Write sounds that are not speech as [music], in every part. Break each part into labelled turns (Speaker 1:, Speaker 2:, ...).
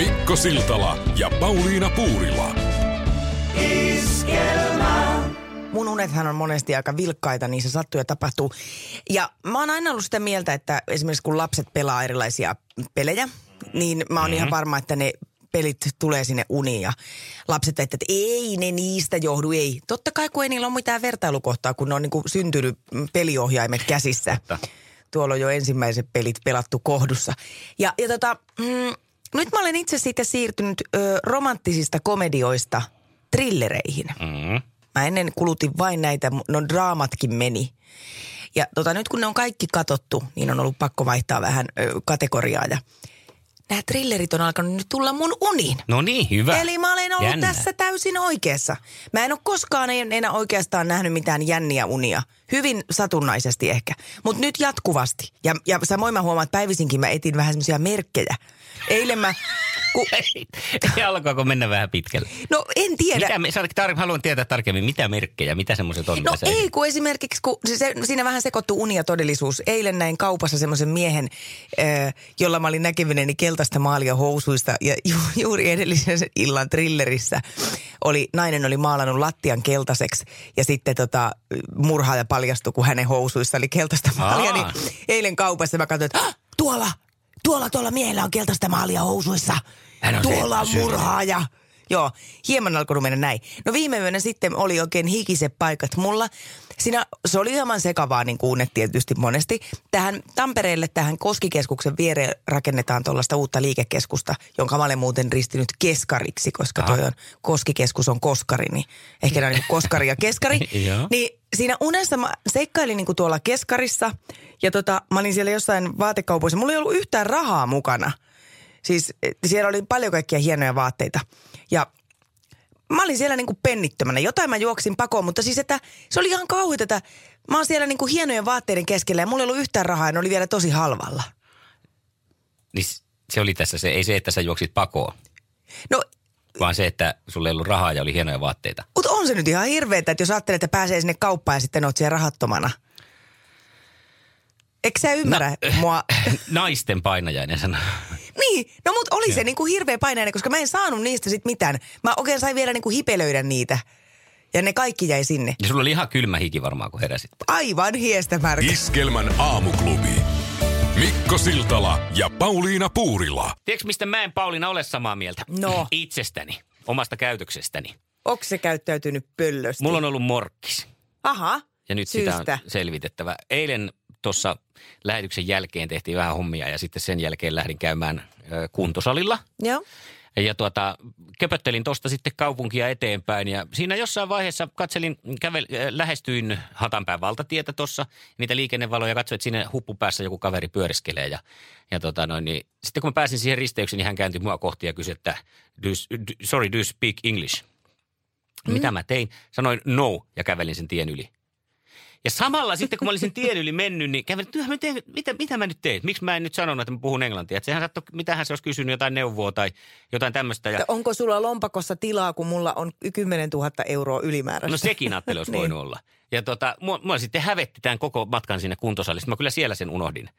Speaker 1: Mikko Siltala ja Pauliina Puurila.
Speaker 2: Mun unethan on monesti aika vilkkaita, niin se sattuu ja tapahtuu. Ja mä oon aina ollut sitä mieltä, että esimerkiksi kun lapset pelaa erilaisia pelejä, niin mä oon mm-hmm. ihan varma, että ne pelit tulee sinne uniin ja lapset että, että ei ne niistä johdu, ei. Totta kai kun ei niillä ole mitään vertailukohtaa, kun ne on niin kuin syntynyt peliohjaimet käsissä. Tuolla on jo ensimmäiset pelit pelattu kohdussa. Ja, ja tota, mm, nyt mä olen itse siitä siirtynyt ö, romanttisista komedioista trillereihin.
Speaker 3: Mm.
Speaker 2: Mä ennen kulutin vain näitä, no draamatkin meni. Ja tota, nyt kun ne on kaikki katottu, niin on ollut pakko vaihtaa vähän ö, kategoriaa. Ja nämä trillerit on alkanut nyt tulla mun uniin.
Speaker 3: No niin, hyvä.
Speaker 2: Eli mä olen ollut
Speaker 3: Jännä.
Speaker 2: tässä täysin oikeassa. Mä en ole koskaan en- enää oikeastaan nähnyt mitään jänniä unia. Hyvin satunnaisesti ehkä, mutta nyt jatkuvasti. Ja, ja samoin mä huomaan, että päivisinkin mä etin vähän semmoisia merkkejä. Eilen mä, ku, [laughs]
Speaker 3: Ei alkaako mennä vähän pitkälle?
Speaker 2: no en tiedä.
Speaker 3: Mitä, tar- haluan tietää tarkemmin, mitä merkkejä, mitä semmoiset on?
Speaker 2: No ei, kun esimerkiksi kun se, se, siinä vähän sekoittuu uni ja todellisuus. Eilen näin kaupassa semmoisen miehen, äh, jolla mä olin näkevineni keltaista maalia housuista ja ju, juuri edellisen illan trillerissä oli, nainen oli maalannut lattian keltaiseksi ja sitten tota, murhaaja paljastui, kun hänen housuissa oli keltaista maalia.
Speaker 3: Aa.
Speaker 2: Niin eilen kaupassa mä katsoin, että "Ah, tuolla, tuolla, tuolla miehellä on keltaista maalia housuissa.
Speaker 3: Hän on
Speaker 2: tuolla on murhaaja. Joo, hieman alkoi mennä näin. No viime yönä sitten oli oikein hikiset paikat mulla. Siinä, se oli hieman sekavaa, niin kuunnet tietysti monesti. Tähän Tampereelle, tähän Koskikeskuksen viereen rakennetaan tuollaista uutta liikekeskusta, jonka mä olen muuten ristinyt keskariksi, koska toi on, Koskikeskus on koskari, niin ehkä ne on niin koskari ja keskari. [laughs] Niin siinä unessa mä seikkailin niin kuin tuolla keskarissa ja tota, mä olin siellä jossain vaatekaupoissa. Mulla ei ollut yhtään rahaa mukana. Siis eh, siellä oli paljon kaikkia hienoja vaatteita. Ja mä olin siellä niinku pennittömänä. Jotain mä juoksin pakoon, mutta siis että se oli ihan kauheata, että mä oon siellä niinku hienojen vaatteiden keskellä ja mulla ei ollut yhtään rahaa ja ne oli vielä tosi halvalla.
Speaker 3: Niin se oli tässä se, ei se, että sä juoksit pakoon,
Speaker 2: No,
Speaker 3: vaan se, että sulla ei ollut rahaa ja oli hienoja vaatteita.
Speaker 2: mutta on se nyt ihan hirveetä, että jos ajattelee, että pääsee sinne kauppaan ja sitten oot siellä rahattomana. Eikö sä ymmärrä no, mua? [laughs]
Speaker 3: Naisten painajainen sana.
Speaker 2: Niin, no mut oli se niinku hirveä paineinen, koska mä en saanut niistä sit mitään. Mä oikein sain vielä niinku hipelöidä niitä. Ja ne kaikki jäi sinne.
Speaker 3: Ja sulla oli ihan kylmä hiki varmaan, kun heräsit.
Speaker 2: Aivan hiestä märkä.
Speaker 1: Iskelmän aamuklubi. Mikko Siltala ja Pauliina Puurila.
Speaker 3: Tiedätkö, mistä mä en Pauliina ole samaa mieltä?
Speaker 2: No.
Speaker 3: Itsestäni, omasta käytöksestäni.
Speaker 2: Onko se käyttäytynyt pöllösti?
Speaker 3: Mulla on ollut morkkis.
Speaker 2: Aha,
Speaker 3: Ja nyt
Speaker 2: syystä.
Speaker 3: sitä on selvitettävä. Eilen tuossa lähetyksen jälkeen tehtiin vähän hommia ja sitten sen jälkeen lähdin käymään kuntosalilla.
Speaker 2: Joo.
Speaker 3: Ja tuota, köpöttelin tuosta sitten kaupunkia eteenpäin ja siinä jossain vaiheessa katselin, kävel, äh, lähestyin Hatanpään valtatietä tuossa, niitä liikennevaloja, katsoin, että sinne huppupäässä joku kaveri pyöriskelee ja, ja tota noin, niin, sitten kun mä pääsin siihen risteykseen, niin hän kääntyi mua kohti ja kysyi, että do, do, sorry, do you speak English? Mm. Mitä mä tein? Sanoin no ja kävelin sen tien yli. Ja samalla sitten, kun mä olin sen tien yli mennyt, niin kävelin, että mä teen, mitä, mitä mä nyt teen? Miksi mä en nyt sanonut, että mä puhun englantia? Että sehän saattoi, mitähän se olisi kysynyt, jotain neuvoa tai jotain tämmöistä. Ja,
Speaker 2: Että Onko sulla lompakossa tilaa, kun mulla on 10 000 euroa ylimääräistä?
Speaker 3: no sekin ajattelu olisi [laughs]
Speaker 2: Niin.
Speaker 3: voinut olla. Ja tota, mua, mua sitten hävetti tämän koko matkan sinne kuntosalille. Mä kyllä siellä sen unohdin.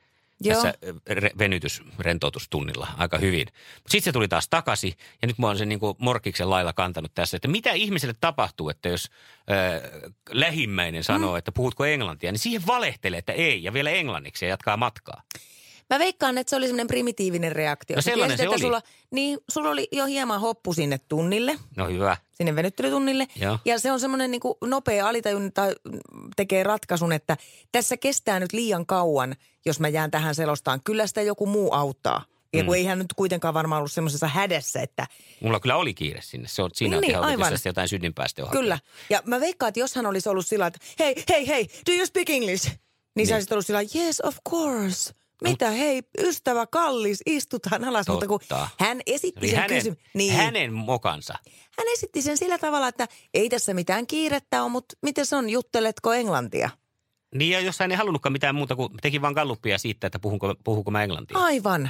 Speaker 2: Joo.
Speaker 3: Tässä re, venytys, rentoutustunnilla aika hyvin. Sitten se tuli taas takaisin ja nyt mä oon sen niin kuin morkiksen lailla kantanut tässä, että mitä ihmiselle tapahtuu, että jos äh, lähimmäinen sanoo, mm. että puhutko englantia, niin siihen valehtelee, että ei ja vielä englanniksi ja jatkaa matkaa.
Speaker 2: Mä veikkaan, että se oli semmoinen primitiivinen reaktio.
Speaker 3: No sellainen
Speaker 2: tiesit,
Speaker 3: se
Speaker 2: että
Speaker 3: oli.
Speaker 2: Sulla, niin, sulla oli jo hieman hoppu sinne tunnille,
Speaker 3: No hyvä.
Speaker 2: sinne venyttelytunnille.
Speaker 3: Joo.
Speaker 2: Ja se on semmoinen niin nopea alitajunta tekee ratkaisun, että tässä kestää nyt liian kauan, jos mä jään tähän selostaan. Kyllä sitä joku muu auttaa. Ja kun
Speaker 3: Mm.
Speaker 2: ei hän nyt kuitenkaan varmaan ollut semmoisessa hädässä, että
Speaker 3: Mulla kyllä oli kiire sinne. Se on, siinä
Speaker 2: Niin,
Speaker 3: on
Speaker 2: aivan.
Speaker 3: jotain synninpäästöä
Speaker 2: Kyllä. Ja mä veikkaan, että jos hän olisi ollut sillä että hei, hei, hei, do you speak English? Niin, niin. sä olisit ollut sillä yes, of course. Mitä hei, ystävä kallis, istutaan alas. Mutta kun
Speaker 3: Totta.
Speaker 2: hän esitti
Speaker 3: Eli
Speaker 2: sen
Speaker 3: hänen,
Speaker 2: kysymys. Niin,
Speaker 3: hänen mokansa.
Speaker 2: hän esitti sen sillä tavalla, että ei tässä mitään kiirettä ole, mutta miten se on, jutteletko englantia?
Speaker 3: Niin ja jos hän ei halunnutkaan mitään muuta kuin teki vaan galluppia siitä, että puhunko, puhunko mä englantia.
Speaker 2: Aivan.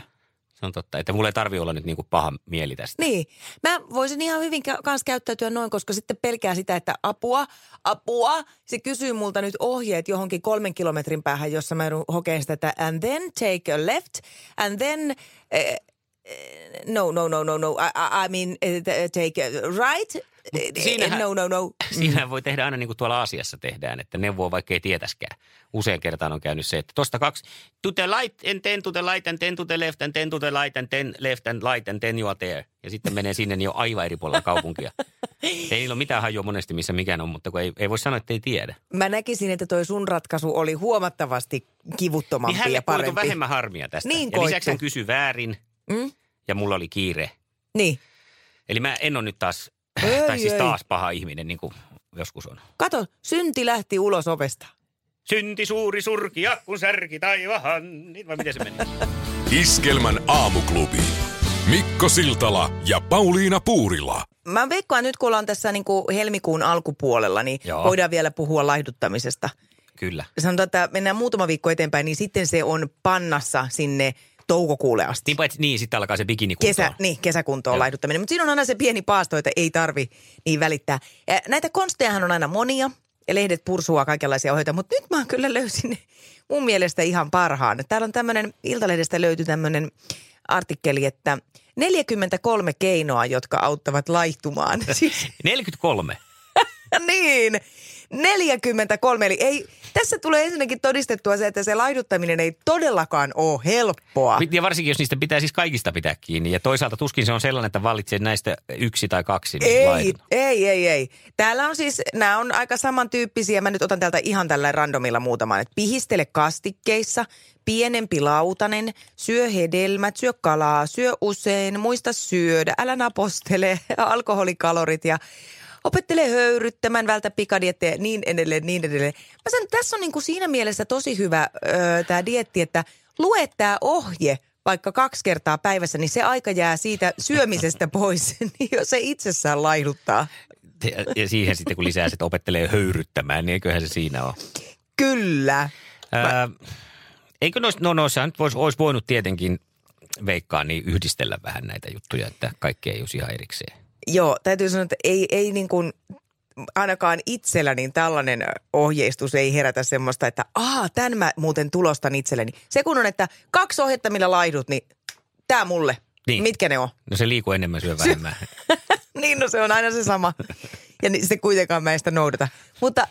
Speaker 3: Se on totta, että mulla ei tarvi olla nyt niin kuin paha mieli tästä.
Speaker 2: Niin. Mä voisin ihan hyvin kä- kans käyttäytyä noin, koska sitten pelkää sitä, että apua, apua. Se kysyy multa nyt ohjeet johonkin kolmen kilometrin päähän, jossa mä joudun hokeen sitä, että and then take a left, and then... Eh, eh, No, no, no, no, no. I, I- I mean, eh, take a right.
Speaker 3: Siinähän-
Speaker 2: No, no, no. [laughs]
Speaker 3: Siinä voi tehdä aina niin kuin tuolla Aasiassa tehdään, että neuvoo vaikka ei tietäskään. Usein kertaan on käynyt se, että tosta kaksi, to the light and then to the light and then to the left and then to the light and then left and light and then you are there. Ja sitten menee sinne niin jo aivan eri puolella kaupunkia. [laughs] ei niillä ole mitään hajua monesti, missä mikään on, mutta kun ei, ei voi sanoa, että ei tiedä.
Speaker 2: Mä näkisin, että toi sun ratkaisu oli huomattavasti kivuttomampi
Speaker 3: Niin
Speaker 2: ja parempi.
Speaker 3: vähemmän harmia tästä.
Speaker 2: Niin
Speaker 3: ja lisäksi hän kysyi väärin
Speaker 2: Mm?
Speaker 3: ja mulla oli kiire.
Speaker 2: Niin.
Speaker 3: Eli mä en ole nyt taas,
Speaker 2: Ei,
Speaker 3: tai siis
Speaker 2: ei.
Speaker 3: taas paha ihminen niin kuin joskus on.
Speaker 2: Kato, synti lähti ulos ovesta.
Speaker 3: Synti suuri surkia, kun särki taivahan. Niin vai miten se meni? [laughs]
Speaker 1: Iskelmän aamuklubi. Mikko Siltala ja Pauliina Puurila.
Speaker 2: Mä veikkaan nyt, kun ollaan tässä niin kuin helmikuun alkupuolella, niin
Speaker 3: Joo.
Speaker 2: voidaan vielä puhua laihduttamisesta.
Speaker 3: Kyllä.
Speaker 2: Sanotaan, että mennään muutama viikko eteenpäin, niin sitten se on pannassa sinne toukokuulle asti.
Speaker 3: Niin, paitsi, niin sitten alkaa se bikinikunto.
Speaker 2: Kesä, niin, kesäkuntoon
Speaker 3: Joo.
Speaker 2: laihduttaminen. Mutta siinä on aina se pieni paasto, että ei tarvi niin välittää. Ja näitä konstejahan on aina monia ja lehdet pursua kaikenlaisia ohjeita, mutta nyt mä kyllä löysin mun mielestä ihan parhaan. Täällä on tämmöinen, Iltalehdestä löytyi tämmöinen artikkeli, että 43 keinoa, jotka auttavat laihtumaan. [laughs] Siis
Speaker 3: 43. [laughs]
Speaker 2: niin, 43. Eli ei, tässä tulee ensinnäkin todistettua se, että se laiduttaminen ei todellakaan ole helppoa.
Speaker 3: Ja varsinkin, jos niistä pitää siis kaikista pitää kiinni. Ja toisaalta tuskin se on sellainen, että valitsee näistä yksi tai kaksi. Niin
Speaker 2: Ei,
Speaker 3: laidun.
Speaker 2: ei, ei, ei. Täällä on siis, nämä on aika samantyyppisiä. Mä nyt otan täältä ihan tällä randomilla muutaman. Et pihistele kastikkeissa, pienempi lautanen, syö hedelmät, syö kalaa, syö usein, muista syödä, älä napostele, [laughs] alkoholikalorit ja opettele höyryttämään, vältä pikadietteja ja niin edelleen, niin edelleen. Mä sanon, tässä on niin kuin siinä mielessä tosi hyvä öö, tämä dietti, että lue tämä ohje vaikka kaksi kertaa päivässä, niin se aika jää siitä syömisestä [laughs] pois, [laughs] niin jos se itsessään laiduttaa.
Speaker 3: Ja- Ja siihen sitten, kun lisää, että opettelee höyryttämään, niin eiköhän se siinä ole.
Speaker 2: Kyllä.
Speaker 3: Ää, eikö noissa, no noissa nyt vois, olisi voinut tietenkin veikkaa niin yhdistellä vähän näitä juttuja, että kaikki ei olisi ihan erikseen.
Speaker 2: Joo, täytyy sanoa, että ei, ei niin kuin, ainakaan itsellä niin tällainen ohjeistus ei herätä semmoista, että aa, tämän mä muuten tulostan itselleni. Se kun on, että kaksi ohjetta, millä laihdut, niin tämä mulle.
Speaker 3: Niin.
Speaker 2: Mitkä ne on?
Speaker 3: No se liiku enemmän, syö vähemmän. [laughs]
Speaker 2: niin, no se on aina se sama. Ja se kuitenkaan mä en sitä noudata. Mutta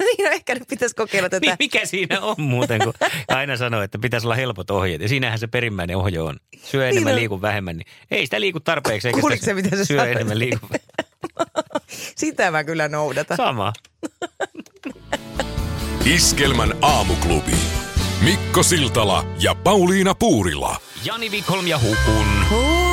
Speaker 2: [laughs] niin, no ehkä nyt pitäisi kokeilla tätä.
Speaker 3: niin mikä siinä on muuten, kun aina sanoo, että pitäisi olla helpot ohjeet. Ja siinähän se perimmäinen ohje on. Syö enemmän,
Speaker 2: on.
Speaker 3: liiku vähemmän. Niin ei sitä liiku tarpeeksi, eikä
Speaker 2: Kuuliko
Speaker 3: sitä
Speaker 2: se, mitä se
Speaker 3: syö
Speaker 2: sanoi?
Speaker 3: enemmän, liiku [laughs]
Speaker 2: Sitä mä kyllä noudatan.
Speaker 3: Sama. [laughs]
Speaker 1: Iskelmän aamuklubi. Mikko Siltala ja Pauliina Puurila.
Speaker 3: Jani Wikholm ja Hukun.
Speaker 2: Miten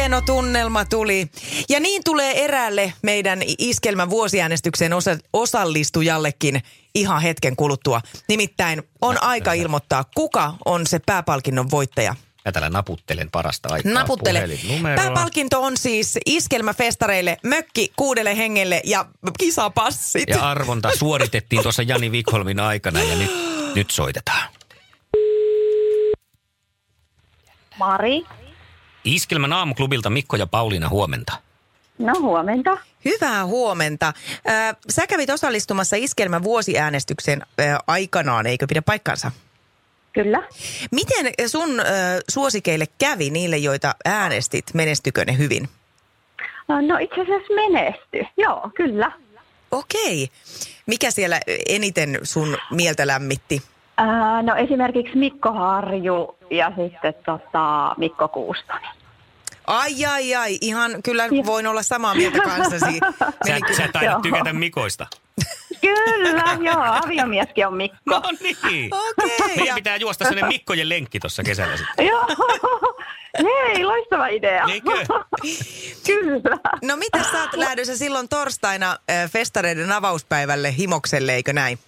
Speaker 2: hieno tunnelma tuli. Ja niin tulee eräälle meidän iskelmän vuosiäänestykseen osa- osallistujallekin ihan hetken kuluttua. Nimittäin on aika ilmoittaa, kuka on se pääpalkinnon voittaja.
Speaker 3: Mä täällä naputtelen parasta aikaa.
Speaker 2: Naputtele. Pääpalkinto on siis iskelmäfestareille mökki kuudelle hengelle ja kisapassit.
Speaker 3: Ja arvonta suoritettiin tuossa Jani Wikholmin aikana ja nyt, nyt soitetaan.
Speaker 4: Mari.
Speaker 3: Iskelmän aamuklubilta Mikko ja Pauliina huomenta.
Speaker 4: No huomenta.
Speaker 2: Hyvää huomenta. Sä kävit osallistumassa iskelmän vuosiäänestykseen äh, aikanaan, eikö pidä paikkansa?
Speaker 4: Kyllä.
Speaker 2: Miten sun suosikeille kävi niille, joita äänestit? Menestykö ne hyvin?
Speaker 4: No itse asiassa menesty. Joo, kyllä.
Speaker 2: Okei. Mikä siellä eniten sun mieltä lämmitti?
Speaker 4: Ää, no esimerkiksi Mikko Harju ja sitten tota, Mikko Kuustoni.
Speaker 2: Ai, ai, ai. Ihan kyllä voin olla samaa mieltä [laughs] kanssasi.
Speaker 3: Sä, sä taidat
Speaker 4: Joo.
Speaker 3: tykätä Mikoista.
Speaker 4: Kyllä, joo. Aviomieskin on Mikko.
Speaker 3: No niin.
Speaker 2: Okei.
Speaker 3: Meidän
Speaker 2: ja-
Speaker 3: pitää juosta sellainen Mikkojen lenkki tuossa kesällä sitten.
Speaker 4: Joo. Hei, loistava idea.
Speaker 3: Eikö? [laughs]
Speaker 4: Kyllä.
Speaker 2: No mitä sä oot lähdössä silloin torstaina äh, festareiden avauspäivälle Himokselle, eikö näin?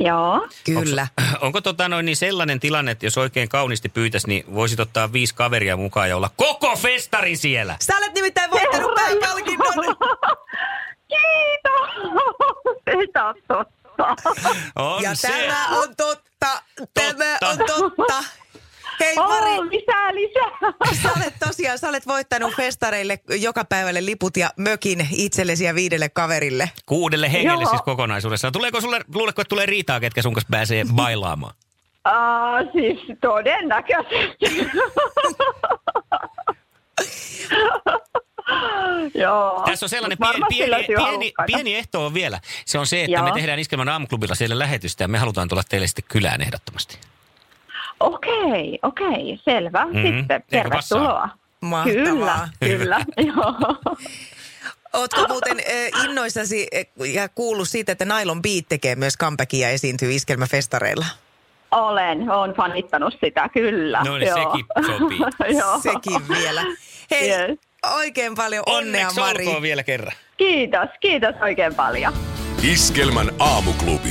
Speaker 4: Joo.
Speaker 2: Kyllä.
Speaker 3: Onko tota noin niin sellainen tilanne, että jos oikein kauniisti pyytäisi, niin voisit ottaa viisi kaveria mukaan ja olla koko festari siellä?
Speaker 2: Sä olet nimittäin voittanut pääpalkinnon. [laughs]
Speaker 4: Kiitos! Sitä on totta.
Speaker 3: On
Speaker 2: Ja
Speaker 3: se.
Speaker 2: tämä on totta. Tämä on totta. Hei Mari,
Speaker 4: Oh, lisää, lisää. [laughs]
Speaker 2: sä olet tosiaan, sä olet voittanut festareille joka päivälle liput ja mökin itsellesi ja viidelle kaverille.
Speaker 3: Kuudelle hengelle
Speaker 4: Joo.
Speaker 3: siis kokonaisuudessaan. Tuleeko sulle, luuletko, että tulee riitaa, ketkä sun kanssa pääsee [laughs] bailaamaan?
Speaker 4: Uh, siis todennäköisesti. [laughs] Joo.
Speaker 3: Tässä on sellainen pieni, pieni, pieni, pieni ehto on vielä. Se on se, että me
Speaker 4: Joo.
Speaker 3: tehdään Iskelman aamuklubilla siellä lähetystä ja me halutaan tulla teille sitten kylään ehdottomasti.
Speaker 4: Okei, okei, selvä.
Speaker 3: Mhm.
Speaker 4: Sitten tervetuloa.
Speaker 2: Mahtavaa.
Speaker 4: Kyllä, kyllä. [laughs] Joo.
Speaker 2: Ootko muuten äh, innoissasi äh, ja kuullut siitä, että Nailon Beat tekee myös comebackia ja esiintyy iskelmäfestareilla?
Speaker 4: Olen, olen fanittanut sitä, kyllä.
Speaker 3: No niin,
Speaker 4: Joo.
Speaker 3: sekin sopii. [laughs]
Speaker 4: Joo.
Speaker 2: Sekin vielä. Hei,
Speaker 4: Yes.
Speaker 2: oikein paljon onnea
Speaker 3: Onneksi
Speaker 2: Mari.
Speaker 3: vielä kerran.
Speaker 4: Kiitos, kiitos oikein paljon.
Speaker 1: Iskelmän aamuklubi.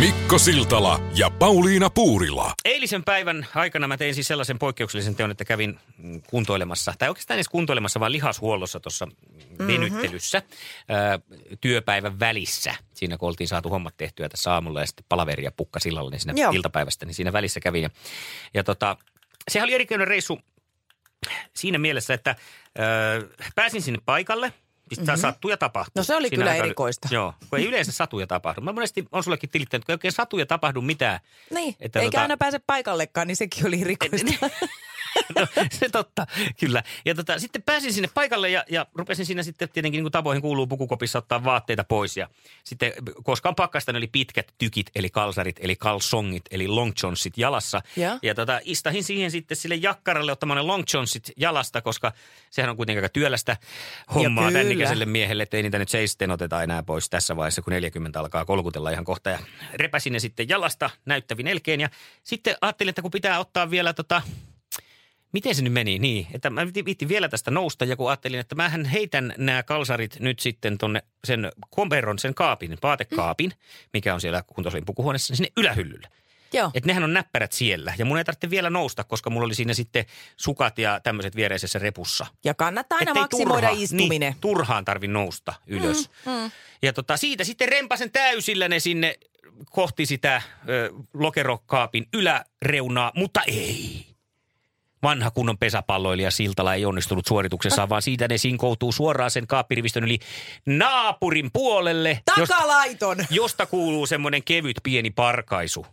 Speaker 1: Mikko Siltala ja Pauliina Puurila.
Speaker 3: Eilisen päivän aikana mä tein siis sellaisen poikkeuksellisen teon, että kävin mm, kuntoilemassa, tai oikeastaan edes kuntoilemassa, vaan lihashuollossa tuossa
Speaker 2: Mhm.
Speaker 3: venyttelyssä ää, työpäivän välissä. Siinä kun oltiin saatu hommat tehtyä tässä aamulla ja sitten palaveria pukka sillalla, niin siinä
Speaker 2: Joo.
Speaker 3: iltapäivästä, niin siinä välissä kävin. Ja, ja tota, sehän oli erikoinen reissu siinä mielessä, että ö, pääsin sinne paikalle. Siis mm-hmm. sattuu ja tapahtuu.
Speaker 2: No se oli
Speaker 3: Siinä
Speaker 2: kyllä
Speaker 3: aika-
Speaker 2: erikoista.
Speaker 3: Joo, kun ei yleensä satu ja tapahdu. Mä monesti on sullekin tilittänyt, kun ei oikein satu ja tapahdu mitään.
Speaker 2: Niin,
Speaker 3: Että
Speaker 2: eikä
Speaker 3: tota-
Speaker 2: aina pääse paikallekaan, niin sekin oli rikoista. [laughs] [laughs]
Speaker 3: No, se totta, kyllä. Ja tota, sitten pääsin sinne paikalle ja, ja rupesin siinä sitten tietenkin niin tapoihin kuuluu pukukopissa ottaa vaatteita pois. Ja sitten, koska on pakkasta, ne oli pitkät tykit, eli kalsarit, eli kalsongit, eli long johnsit jalassa.
Speaker 2: Ja?
Speaker 3: ja tota, istahin siihen sitten sille jakkaralle ottamaan ne long johnsit jalasta, koska sehän on kuitenkin aika työlästä hommaa
Speaker 2: kyllä.
Speaker 3: tämän ikäiselle miehelle, että ei niitä nyt seisten oteta enää pois tässä vaiheessa, kun 40 alkaa kolkutella ihan kohta. Ja repäsin ne sitten jalasta näyttävin elkeen ja sitten ajattelin, että kun pitää ottaa vielä tota, Miten se nyt meni? Niin, että mä viittin vielä tästä nousta ja kun ajattelin, että mähän heitän nämä kalsarit nyt sitten tonne sen komperon, sen kaapin, vaatekaapin, mikä on siellä kuntosalin pukuhuoneessa, sinne ylähyllylle.
Speaker 2: Joo.
Speaker 3: Että nehän on näppärät siellä ja mun ei tarvitse vielä nousta, koska mulla oli siinä sitten sukat ja tämmöiset viereisessä repussa.
Speaker 2: Ja kannattaa aina
Speaker 3: Ettei
Speaker 2: maksimoida
Speaker 3: turha-
Speaker 2: istuminen.
Speaker 3: Niin, turhaan tarvi nousta ylös. Mm, mm. Ja tota, siitä sitten rempasen täysillä ne sinne kohti sitä ö, lokerokaapin yläreunaa, mutta ei. Vanha kunnon pesäpalloilija Siltala ei onnistunut suorituksessaan, vaan siitä ne sinkoutuu suoraan sen kaappirivistön yli naapurin puolelle, josta,
Speaker 2: Takalaiton!
Speaker 3: josta kuuluu semmoinen kevyt pieni parkaisu.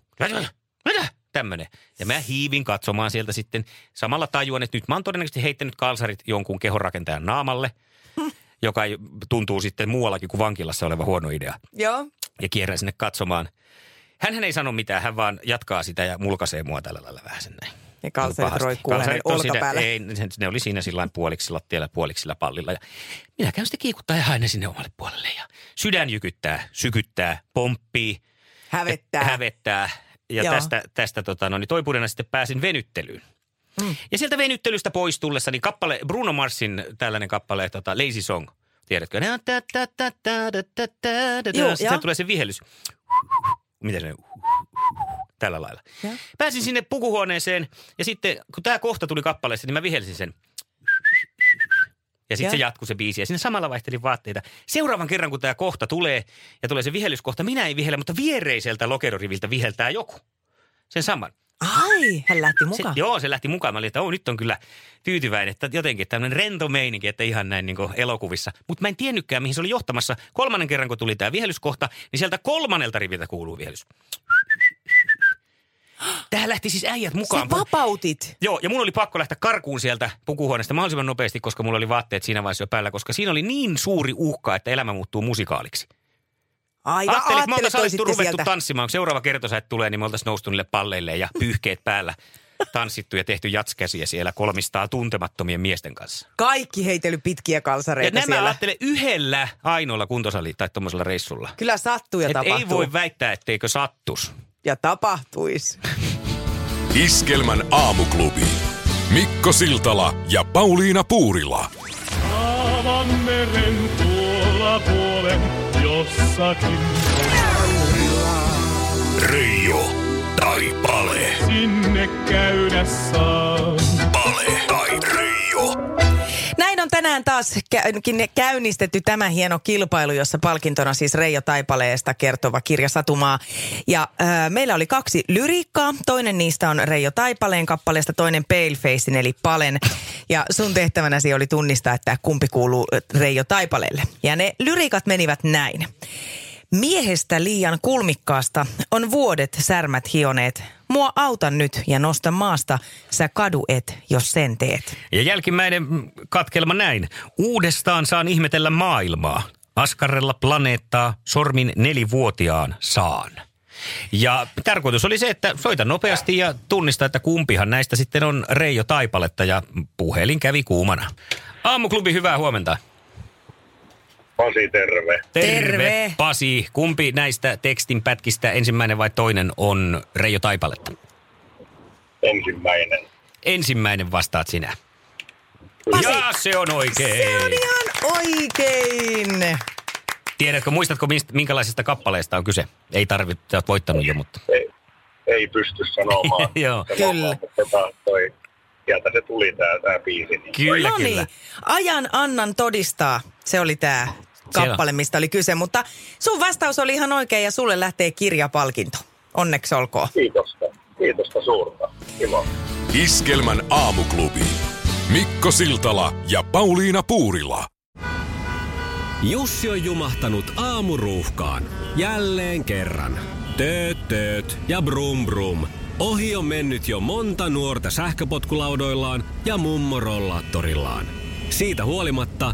Speaker 3: Tämmöinen. Ja mä hiivin katsomaan sieltä sitten samalla tajuan, että nyt mä oon todennäköisesti heittänyt kalsarit jonkun kehonrakentajan naamalle, [laughs] joka tuntuu sitten muuallakin kuin vankilassa oleva huono idea.
Speaker 2: Joo.
Speaker 3: Ja kierrän sinne katsomaan. Hänhän ei sano mitään, hän vaan jatkaa sitä ja mulkaisee mua tällä lailla vähän sen näin.
Speaker 2: Ja kalsarit roikkuu hänen
Speaker 3: on siinä-. Ei, ne, ne oli siinä sillä puoliksi lattialla, puoliksi sillä pallilla. Ja minä käyn sitten kiikuttaa ja ne sinne omalle puolelle. Ja sydän jykyttää, sykyttää, pomppii,
Speaker 2: Hävettää.
Speaker 3: hävettää. Ja
Speaker 2: Joo.
Speaker 3: tästä, tästä tota, no, niin toipuneena sitten pääsin venyttelyyn. Mm. Ja sieltä venyttelystä pois tullessa, niin kappale, Bruno Marsin tällainen kappale, tota, Lazy Song, tiedätkö?
Speaker 2: Joo,
Speaker 3: Sitten tulee se vihellys. Miten se Tällä lailla.
Speaker 2: Joo.
Speaker 3: Pääsin sinne pukuhuoneeseen ja sitten kun tämä kohta tuli kappaleessa, niin mä vihelsin sen. Ja sitten se jatkui se biisi ja sinne samalla vaihtelin vaatteita. Seuraavan kerran, kun tämä kohta tulee ja tulee se vihellyskohta, minä ei vihellä, mutta viereiseltä lokeroriviltä viheltää joku. Sen saman.
Speaker 2: Ai, hän lähti
Speaker 3: Se,
Speaker 2: mukaan.
Speaker 3: joo, se lähti mukaan. Mä olin, että oh, nyt on kyllä tyytyväinen, että jotenkin tämmöinen rento meininki, että ihan näin niin elokuvissa. Mutta mä en tiennytkään, mihin se oli johtamassa. Kolmannen kerran, kun tuli tämä vihellyskohta, niin sieltä kolmannelta riviltä kuuluu vihellys. Tähän lähti siis äijät mukaan.
Speaker 2: Sä vapautit.
Speaker 3: Joo, ja mun oli pakko lähteä karkuun sieltä pukuhuoneesta mahdollisimman nopeasti, koska mulla oli vaatteet siinä vaiheessa jo päällä, koska siinä oli niin suuri uhka, että elämä muuttuu musikaaliksi.
Speaker 2: Aivan,
Speaker 3: Ajattelin, että me oltaisiin ruvettu
Speaker 2: sieltä.
Speaker 3: tanssimaan. Kun seuraava kertosäet tulee, niin me oltaisiin noustu niille palleille ja pyyhkeet päällä tanssittu ja tehty jatskäsiä siellä kolmistaa tuntemattomien miesten kanssa.
Speaker 2: Kaikki heitely pitkiä
Speaker 3: Ja
Speaker 2: kalsareita
Speaker 3: nämä
Speaker 2: siellä.
Speaker 3: ajattelen yhdellä ainoalla kuntosali tai tuommoisella reissulla.
Speaker 2: Kyllä sattuu ja
Speaker 3: Et
Speaker 2: tapahtuu.
Speaker 3: ei voi väittää, etteikö sattus.
Speaker 2: Ja tapahtuisi.
Speaker 1: Iskelmän aamuklubi. Mikko Siltala ja Pauliina Puurila.
Speaker 5: Aavan meren tuolla puolen jossakin.
Speaker 1: Reijo tai Pale.
Speaker 5: sinne käydä saan.
Speaker 2: Taas kä- käynnistetty tämä hieno kilpailu, jossa palkintona siis Reijo Taipaleesta kertova kirja Satumaa. Ja äh, meillä oli kaksi lyriikkaa. Toinen niistä on Reijo Taipaleen kappaleesta, toinen Palefacein eli Palen. Ja sun tehtävänäsi oli tunnistaa, että kumpi kuuluu Reijo Taipaleelle. Ja ne lyriikat menivät näin. Miehestä liian kulmikkaasta on vuodet särmät hioneet. Mua auta nyt ja nosta maasta, sä kadu et, jos sen teet.
Speaker 3: Ja jälkimmäinen mm, katkelma näin. Uudestaan saan ihmetellä maailmaa. Askarrella planeettaa sormin nelivuotiaan saan. Ja tarkoitus oli se, että soita nopeasti ja tunnista, että kumpihan näistä sitten on Reijo Taipaletta ja puhelin kävi kuumana. Aamuklubi, hyvää huomenta.
Speaker 6: Pasi, terve.
Speaker 2: Terve.
Speaker 3: Pasi. Kumpi näistä tekstin pätkistä ensimmäinen vai toinen on Reijo Taipaletta?
Speaker 6: Ensimmäinen.
Speaker 3: Ensimmäinen vastaat sinä.
Speaker 2: Pasi.
Speaker 3: Ja se on oikein.
Speaker 2: Se on ihan oikein.
Speaker 3: Tiedätkö, muistatko mistä, minkälaisesta kappaleesta on kyse? Ei tarvitse, oot voittanut jo, mutta...
Speaker 6: Ei, ei pysty sanomaan. [laughs]
Speaker 3: Joo.
Speaker 6: sanomaan,
Speaker 2: Kyllä.
Speaker 6: mutta Tota, toi, sieltä se tuli tää, tää biisi. Niin
Speaker 3: Kyllä,
Speaker 2: no
Speaker 3: kyllä.
Speaker 2: niin, ajan annan todistaa. Se oli tämä kappale, mistä oli kyse. Mutta sun vastaus oli ihan oikein ja sulle lähtee kirjapalkinto. Onneksi olkoon.
Speaker 6: Kiitosta. Kiitosta suurta. Kiva.
Speaker 1: Iskelmän aamuklubi. Mikko Siltala ja Pauliina Puurila.
Speaker 7: Jussi on jumahtanut aamuruuhkaan. Jälleen kerran. Tööt, tööt ja brum brum. Ohi on mennyt jo monta nuorta sähköpotkulaudoillaan ja mummorollaattorillaan. Siitä huolimatta